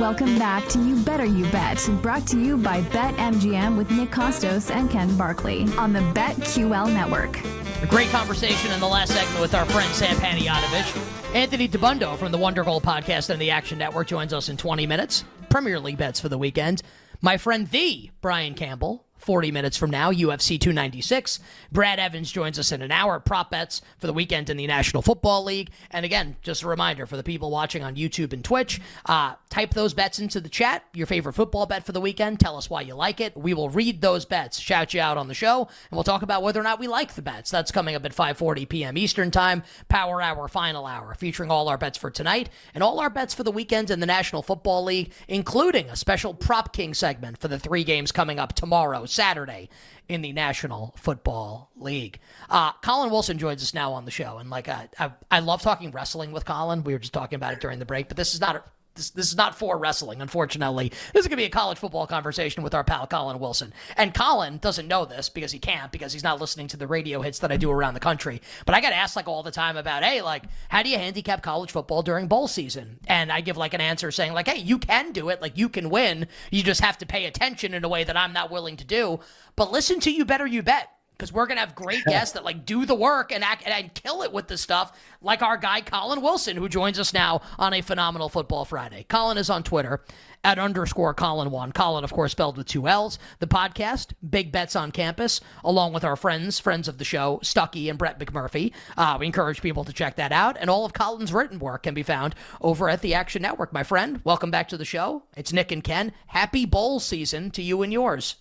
Welcome back to You Better You Bet, brought to you by BetMGM with Nick Kostos and Ken Barkley on the BetQL network. A great conversation in the last segment with our friend Sam Panayotovich. Anthony Dabbundo from the Wondergoal podcast and the Action Network joins us in 20 minutes. Premier League bets for the weekend. My friend, the Brian Campbell, 40 minutes from now, UFC 296. Brad Evans joins us in an hour. Prop bets for the weekend in the National Football League. And again, just a reminder for the people watching on YouTube and Twitch, uh, type those bets into the chat. Your favorite football bet for the weekend. Tell us why you like it. We will read those bets, shout you out on the show, and we'll talk about whether or not we like the bets. That's coming up at 5:40 p.m. Eastern Time. Power Hour, Final Hour, featuring all our bets for tonight and all our bets for the weekend in the National Football League, including a special Prop King segment for the three games coming up tomorrow, Saturday, in the National Football League. Uh, Collin Wilson joins us now on the show, and like I, I, I love talking wrestling with Collin. We were just talking about it during the break, but this is not a, this, this is not for wrestling, unfortunately. This is going to be a college football conversation with our pal Collin Wilson. And Collin doesn't know this because he can't, because he's not listening to the radio hits that I do around the country. But I get asked like all the time about, hey, like, how do you handicap college football during bowl season? And I give like an answer saying, like, hey, you can do it. Like, you can win. You just have to pay attention in a way that I'm not willing to do. But listen to You Better You Bet because we're gonna have great guests that like do the work and act and kill it with the stuff, like our guy Collin Wilson, who joins us now on a phenomenal Football Friday. Collin is on Twitter at underscore Collin one. Collin, of course, spelled with two L's. The podcast, Big Bets on Campus, along with our friends, friends of the show, Stuckey and Brett McMurphy. Uh, we encourage people to check that out, and all of Collin's written work can be found over at the Action Network. My friend, welcome back to the show. It's Nick and Ken. Happy bowl season to you and yours.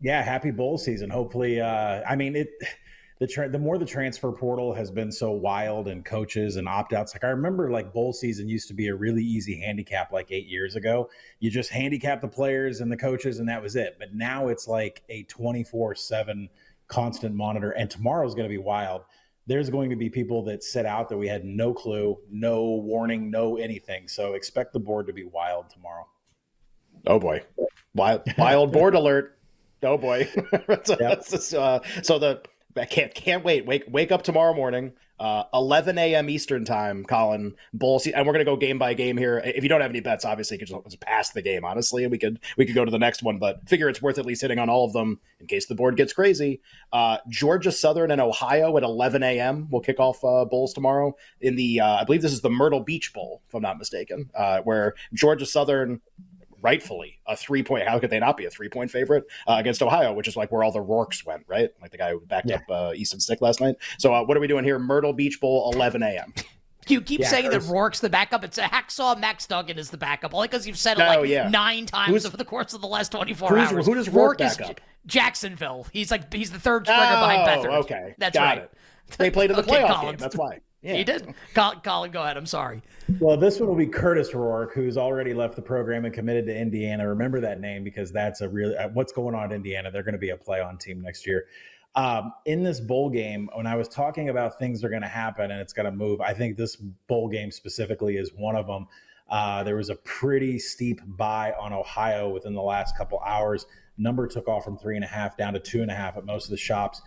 Yeah, happy bowl season. Hopefully, uh, I mean it. The tra- the more the transfer portal has been so wild and coaches and opt outs. Like I remember, like bowl season used to be a really easy handicap like eight years ago. You just handicap the players and the coaches, and that was it. But now it's like a twenty four seven constant monitor. And tomorrow's going to be wild. There's going to be people that set out that we had no clue, no warning, no anything. So expect the board to be wild tomorrow. Oh boy, wild wild board alert. Oh boy. so, Yep. uh, so the I can't can't wait. Wake wake up tomorrow morning, uh, 11 a.m. Eastern time, Collin Bull, and we're gonna go game by game here. If you don't have any bets, obviously, you could just pass the game. Honestly, and we could we could go to the next one, but figure it's worth at least hitting on all of them in case the board gets crazy. Uh, Georgia Southern and Ohio at 11 a.m. will kick off uh, bowls tomorrow in the uh, I believe this is the Myrtle Beach Bowl, if I'm not mistaken, uh, where Georgia Southern rightfully a three point. How could they not be a three point favorite uh, against Ohio, which is like where all the Rourkes went, right? Like the guy who backed Yeah. up uh, Easton Stick last night. So uh, what are we doing here? Myrtle Beach Bowl, 11 a.m. You keep Yeah, saying that Chris. Rourke's the backup. It's a hacksaw. Max Duggan is the backup, only because you've said it Oh, like yeah. nine times Who's- over the course of the last 24 hours. who does Rourke is back up? Jacksonville. He's like he's the third stringer behind Oh, Beathard. okay. that's Got right. it. They played in the Okay, playoff Collin. game. That's why. Yeah. He did. Collin, Collin, go ahead. I'm sorry. Well, this one will be Kurtis Rourke, who's already left the program and committed to Indiana. Remember that name because that's a real uh, what's going on at Indiana. They're going to be a play on team next year. Um, in this bowl game, when I was talking about things are going to happen and it's going to move, I think this bowl game specifically is one of them. Uh, there was a pretty steep buy on Ohio within the last couple hours. Number took off from three and a half down to two and a half at most of the shops.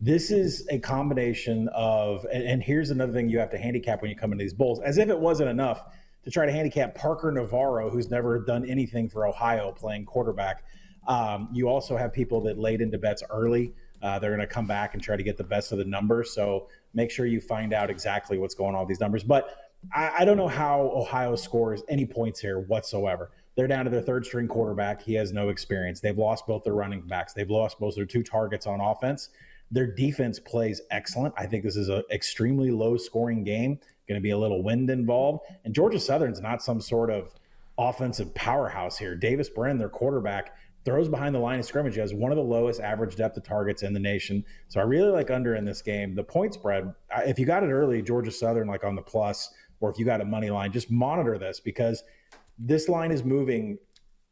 This is a combination of, and, here's another thing you have to handicap when you come into these bowls, as if it wasn't enough to try to handicap Parker Navarro, who's never done anything for Ohio playing quarterback. Um, you also have people that laid into bets early. Uh, they're going to come back and try to get the best of the numbers. So make sure you find out exactly what's going on with these numbers. But I, I don't know how Ohio scores any points here whatsoever. They're down to their third string quarterback. He has no experience. They've lost both their running backs. They've lost both their two targets on offense. Their defense plays excellent. I think this is an extremely low scoring game. Going to be a little wind involved. And Georgia Southern's not some sort of offensive powerhouse here. Davis Brin, their quarterback, throws behind the line of scrimmage. Has one of the lowest average depth of targets in the nation. So I really like under in this game. The point spread, if you got it early, Georgia Southern, like on the plus, or if you got a money line, just monitor this because this line is moving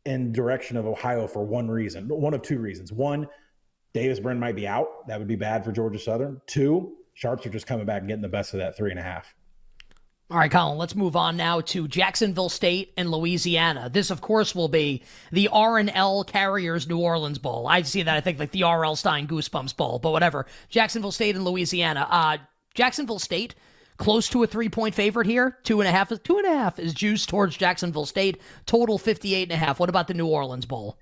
in direction of Ohio for one reason, one of two reasons. One, Davis Brin might be out. That would be bad for Georgia Southern. Two, Sharps are just coming back and getting the best of that three and a half. All right, Collin, let's move on now to Jacksonville State and Louisiana. This, of course, will be the R&L Carriers New Orleans Bowl. I see that, I think, like the R.L. Stine Goosebumps Bowl, but whatever. Jacksonville State and Louisiana. Uh, Jacksonville State close to a three point favorite here. Two and a half. Two and a half is juiced towards Jacksonville State. Total 58 and a half. What about the New Orleans Bowl?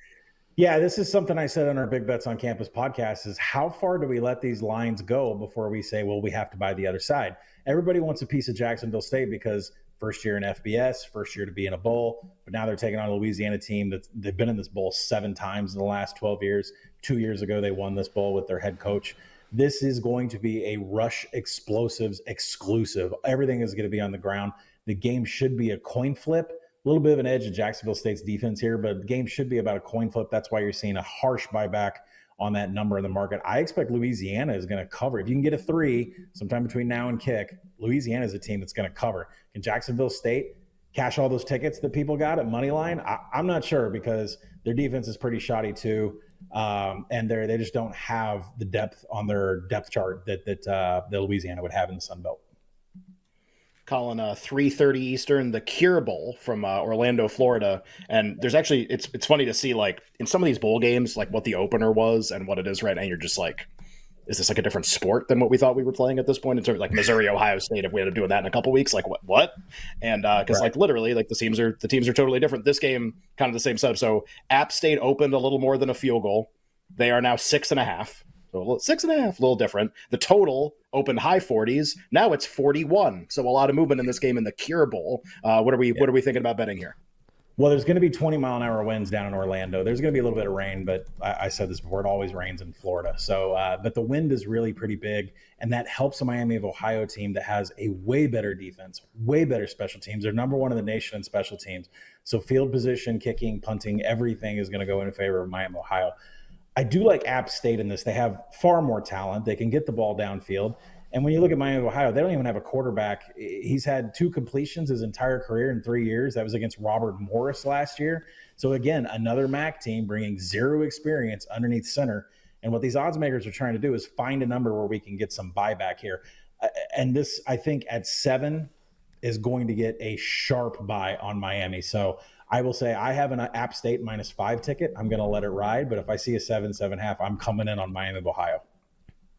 Yeah, this is something I said on our Big Bets on Campus podcast is how far do we let these lines go before we say, well, we have to buy the other side? Everybody wants a piece of Jacksonville State because first year in FBS, first year to be in a bowl, but now they're taking on a Louisiana team that they've been in this bowl seven times in the last 12 years. Two years ago, they won this bowl with their head coach. This is going to be a Rush Explosives exclusive. Everything is going to be on the ground. The game should be a coin flip. A little bit of an edge of Jacksonville State's defense here, but the game should be about a coin flip. That's why you're seeing a harsh buyback on that number in the market. I expect Louisiana is going to cover. If you can get a three sometime between now and kick, Louisiana is a team that's going to cover. Can Jacksonville State cash all those tickets that people got at money line? I, am not sure because their defense is pretty shoddy too um, and they they just don't have the depth on their depth chart that that uh, the Louisiana would have in the Sun Belt. Collin uh, 3:30 Eastern, the Cure Bowl from uh, Orlando, Florida, and there's actually it's it's funny to see like in some of these bowl games like what the opener was and what it is right now. You're just like, is this like a different sport than what we thought we were playing at this point in terms of like Missouri, Ohio State? If we end up doing that in a couple weeks, like what what? And because uh, right. like literally like the teams are the teams are totally different. This game kind of the same setup. So App State opened a little more than a field goal. They are now six and a half. So six and a half, a little different. The total opened high 40s. Now it's 41. So a lot of movement in this game in the Cure Bowl. Uh, what are we yeah. What are we thinking about betting here? Well, there's going to be 20 mile an hour winds down in Orlando. There's going to be a little bit of rain, but I, I said this before. It always rains in Florida. So, uh, but the wind is really pretty big, and that helps a Miami of Ohio team that has a way better defense, way better special teams. They're number one in the nation in special teams. So, field position, kicking, punting, everything is going to go in favor of Miami, Ohio. I do like App State in this. They have far more talent. They can get the ball downfield. And when you look at Miami of Ohio, they don't even have a quarterback. He's had two completions his entire career in three years. That was against Robert Morris last year. So again, another MAC team bringing zero experience underneath center. And what these odds makers are trying to do is find a number where we can get some buyback here. Uh, and this, I think, at seven is going to get a sharp buy on Miami. So I will say I have an App State minus five ticket. I'm going to let it ride. But if I see a seven, seven half, I'm coming in on Miami of Ohio.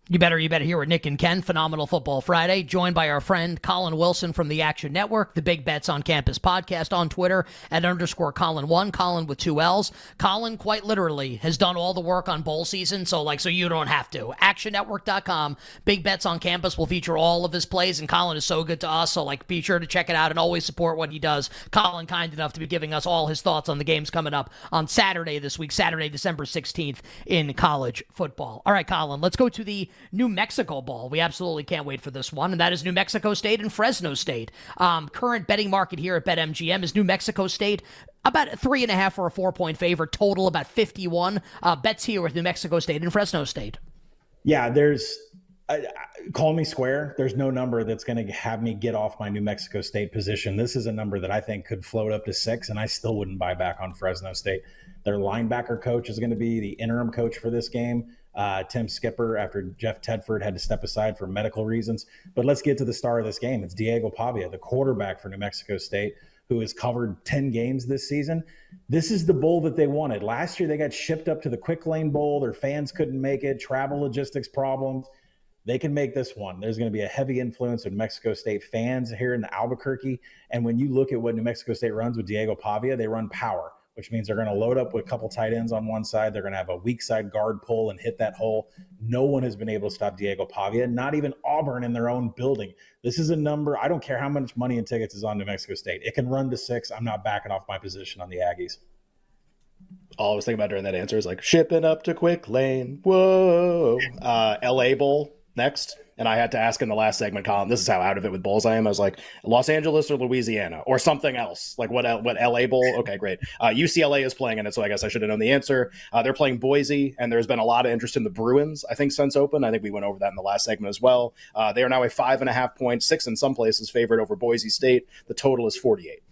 You better, you better hear with Nick and Ken, Phenomenal Football Friday, joined by our friend Collin Wilson from the Action Network, the Big Bets on Campus podcast on Twitter at underscore Collin one, Collin with two L's. Collin quite literally has done all the work on bowl season, so like, so you don't have to. ActionNetwork.com, Big Bets on Campus will feature all of his plays, and Collin is so good to us, so like, be sure to check it out and always support what he does. Collin, kind enough to be giving us all his thoughts on the games coming up on Saturday this week, Saturday, December 16th in college football. All right, Collin, let's go to the New Mexico Bowl. We absolutely can't wait for this one, and that is New Mexico State and Fresno State. Um, current betting market here at BetMGM is New Mexico State about a three and a half or a four point favorite, total about 51. Uh, bets here with New Mexico State and Fresno State. Yeah, there's uh, call me square. There's no number that's going to have me get off my New Mexico State position. This is a number that I think could float up to six, and I still wouldn't buy back on Fresno State. Their linebacker coach is going to be the interim coach for this game uh, Tim Skipper after Jeff Tedford had to step aside for medical reasons. But let's get to the star of this game. It's Diego Pavia, the quarterback for New Mexico State, who has covered 10 games this season. This is the bowl that they wanted. Last year, they got shipped up to the Quick Lane Bowl. Their fans couldn't make it, travel logistics problems. They can make this one. There's going to be a heavy influence of Mexico State fans here in the Albuquerque. And when you look at what New Mexico State runs with Diego Pavia, they run power which means they're going to load up with a couple tight ends on one side. They're going to have a weak side guard pull and hit that hole. No one has been able to stop Diego Pavia, not even Auburn in their own building. This is a number. I don't care how much money and tickets is on New Mexico State. It can run to six. I'm not backing off my position on the Aggies. All I was thinking about during that answer is like shipping up to Quick Lane. Whoa. Uh, LA Bowl next and I had to ask in the last segment, Collin, this is how out of it with Bulls I am. I was like, Los Angeles or Louisiana or something else. Like what what LA Bowl? Okay, great. Uh, UCLA is playing in it, so I guess I should have known the answer. Uh, they're playing Boise, and there's been a lot of interest in the Bruins, I think, since open. I think we went over that in the last segment as well. Uh, they are now a five and a half point, six in some places, favorite over Boise State. The total is 48.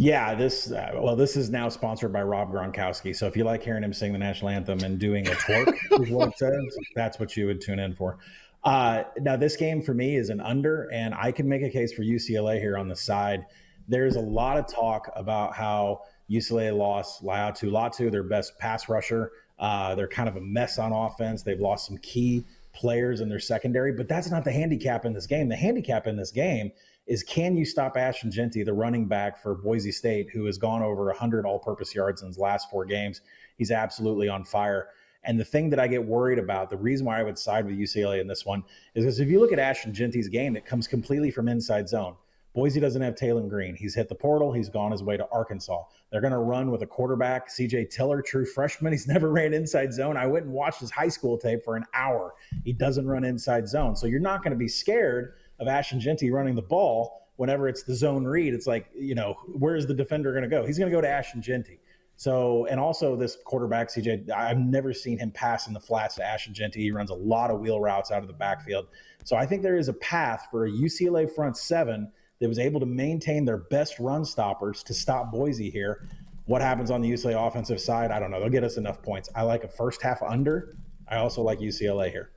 Yeah, this uh, well, this is now sponsored by Rob Gronkowski. So if you like hearing him sing the national anthem and doing a twerk, is what it says. That's what you would tune in for. Uh, now, this game for me is an under, and I can make a case for UCLA here on the side. There's a lot of talk about how UCLA lost Laiatu Latu, their best pass rusher. Uh, they're kind of a mess on offense. They've lost some key players in their secondary, but that's not the handicap in this game. The handicap in this game is can you stop Ashton Jeanty, the running back for Boise State, who has gone over 100 all purpose yards in his last four games? He's absolutely on fire. And the thing that I get worried about, the reason why I would side with UCLA in this one, is because if you look at Ashton Jeanty's game, it comes completely from inside zone. Boise doesn't have Taylen Green. He's hit the portal. He's gone his way to Arkansas. They're going to run with a quarterback, CJ Tiller, true freshman. He's never ran inside zone. I went and watched his high school tape for an hour. He doesn't run inside zone. So you're not going to be scared of Ashton Jeanty running the ball whenever it's the zone read. It's like, you know, where's the defender going to go? He's going to go to Ashton Jeanty. So, and also this quarterback, CJ, I've never seen him pass in the flats to Ashton Jeanty. He runs a lot of wheel routes out of the backfield. So I think there is a path for a UCLA front seven that was able to maintain their best run stoppers to stop Boise here. What happens on the UCLA offensive side? I don't know. They'll get us enough points. I like a first half under. I also like UCLA here.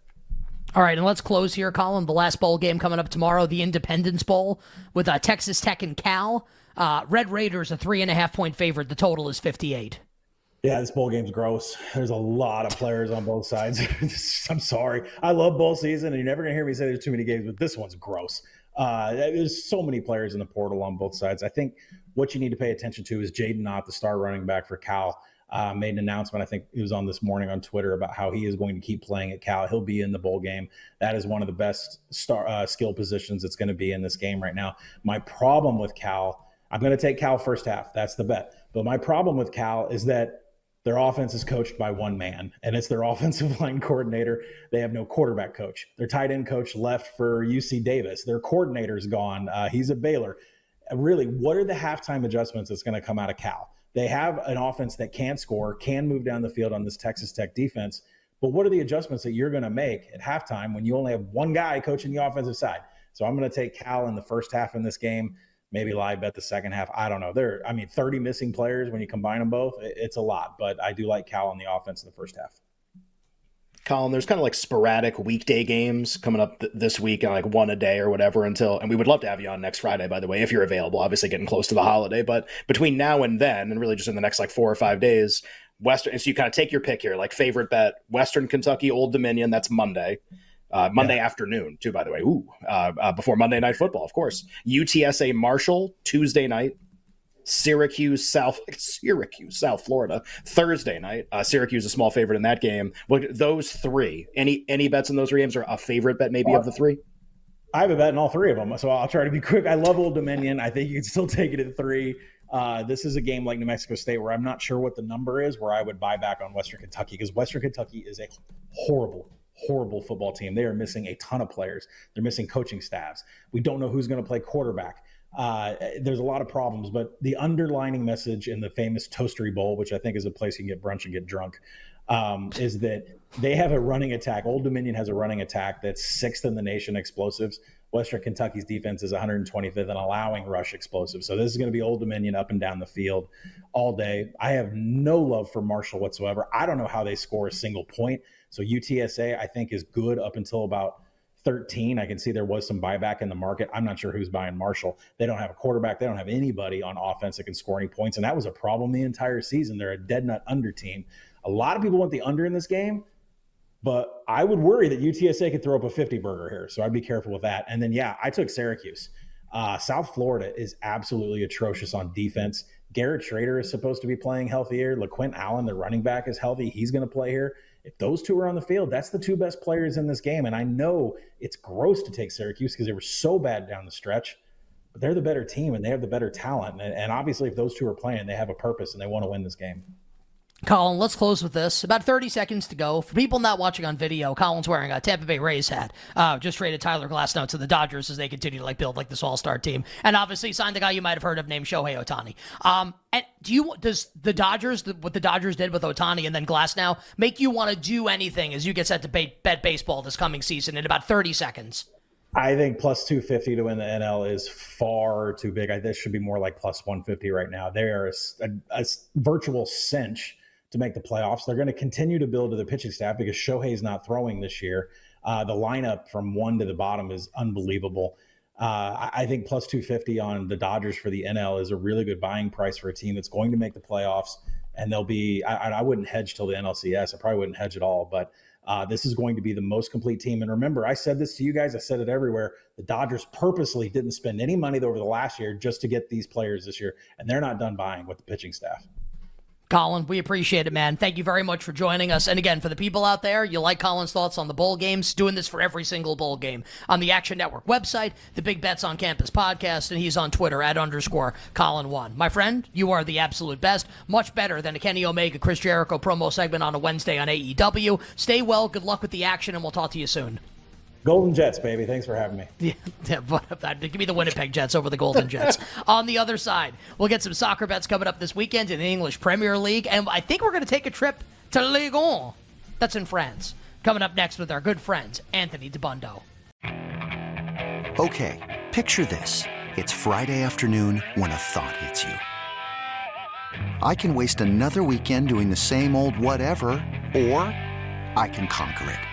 All right, and let's close here, Collin. The last bowl game coming up tomorrow, the Independence Bowl with uh, Texas Tech and Cal. Uh, Red Raiders a three and a half point favorite. The total is 58. Yeah, this bowl game's gross. There's a lot of players on both sides. I'm sorry. I love bowl season, and you're never gonna hear me say there's too many games, but this one's gross. Uh, there's so many players in the portal on both sides. I think what you need to pay attention to is Jaydn Ott, the star running back for Cal. Uh, made an announcement. I think it was on this morning on Twitter about how he is going to keep playing at Cal. He'll be in the bowl game. That is one of the best star uh, skill positions that's going to be in this game right now. My problem with Cal I'm going to take Cal first half. That's the bet. But my problem with Cal is that their offense is coached by one man, and it's their offensive line coordinator. They have no quarterback coach. Their tight end coach left for UC Davis. Their coordinator's gone. Uh, he's a Baylor. Really, what are the halftime adjustments that's going to come out of Cal? They have an offense that can score, can move down the field on this Texas Tech defense. But what are the adjustments that you're going to make at halftime when you only have one guy coaching the offensive side? So I'm going to take Cal in the first half in this game maybe live bet the second half. I don't know. There, I mean, 30 missing players when you combine them both, it's a lot. But I do like Cal on the offense in the first half. Collin, there's kind of like sporadic weekday games coming up th- this week and like one a day or whatever until, and we would love to have you on next Friday, by the way, if you're available, obviously getting close to the holiday. But between now and then, and really just in the next like four or five days, Western, so you kind of take your pick here, like favorite bet, Western Kentucky, Old Dominion, that's Monday uh, Monday yeah. afternoon, too, by the way. Ooh, uh, uh, before Monday Night Football, of course. UTSA Marshall, Tuesday night. Syracuse, South Syracuse, South Florida, Thursday night. Uh, Syracuse a small favorite in that game. What those three? Any any bets in those three games, or a favorite bet maybe of the three? I have a bet in all three of them, so I'll try to be quick. I love Old Dominion. I think you can still take it at three. Uh, this is a game like New Mexico State where I'm not sure what the number is, where I would buy back on Western Kentucky because Western Kentucky is a horrible, horrible football team. They are missing a ton of players. They're missing coaching staffs. We don't know who's going to play quarterback. Uh, there's a lot of problems, but the underlining message in the famous Toastery Bowl, which I think is a place you can get brunch and get drunk, um, is that they have a running attack. Old Dominion has a running attack that's sixth in the nation explosives. Western Kentucky's defense is 125th in allowing rush explosives. So this is going to be Old Dominion up and down the field all day. I have no love for Marshall whatsoever. I don't know how they score a single point. So UTSA, I think, is good up until about 13. I can see there was some buyback in the market. I'm not sure who's buying Marshall. They don't have a quarterback. They don't have anybody on offense that can score any points. And that was a problem the entire season. They're a dead nut under team. A lot of people want the under in this game, but I would worry that UTSA could throw up a 50 burger here. So I'd be careful with that. And then, yeah, I took Syracuse. Uh, South Florida is absolutely atrocious on defense. Garrett Shrader is supposed to be playing healthier. LeQuint Allen, the running back, is healthy. He's going to play here. If those two are on the field, that's the two best players in this game. And I know it's gross to take Syracuse because they were so bad down the stretch, but they're the better team and they have the better talent. And, and obviously, if those two are playing, they have a purpose and they want to win this game. Collin, let's close with this. About 30 seconds to go. For people not watching on video, Collin's wearing a Tampa Bay Rays hat. Uh, just traded Tyler Glasnow to the Dodgers as they continue to like build like this all-star team, and obviously signed the guy you might have heard of named Shohei Ohtani. Um, and do you does the Dodgers what the Dodgers did with Ohtani and then Glasnow make you want to do anything as you get set to bet, bet baseball this coming season in about 30 seconds? I think plus 250 to win the NL is far too big. I, this should be more like plus 150 right now. They are a, a, a virtual cinch to make the playoffs. They're going to continue to build to the pitching staff because Shohei's not throwing this year. Uh, the lineup from one to the bottom is unbelievable. Uh, I think plus 250 on the Dodgers for the NL is a really good buying price for a team that's going to make the playoffs. And they'll be, I, I wouldn't hedge till the NLCS. I probably wouldn't hedge at all, but uh, this is going to be the most complete team. And remember, I said this to you guys, I said it everywhere. The Dodgers purposely didn't spend any money over the last year just to get these players this year, and they're not done buying with the pitching staff. Collin, we appreciate it, man. Thank you very much for joining us. And again, for the people out there, you like Collin's thoughts on the bowl games, doing this for every single bowl game on the Action Network website, the Big Bets on Campus podcast, and he's on Twitter at underscore Collin1. My friend, you are the absolute best. Much better than a Kenny Omega, Chris Jericho promo segment on a Wednesday on AEW. Stay well, good luck with the action, and we'll talk to you soon. Golden Jets, baby. Thanks for having me. Yeah, yeah give uh, me the Winnipeg Jets over the Golden Jets. On the other side, we'll get some soccer bets coming up this weekend in the English Premier League, and I think we're going to take a trip to Ligue 1. That's in France. Coming up next with our good friend Anthony Dabbundo. Okay, picture this: it's Friday afternoon when a thought hits you. I can waste another weekend doing the same old whatever, or I can conquer it.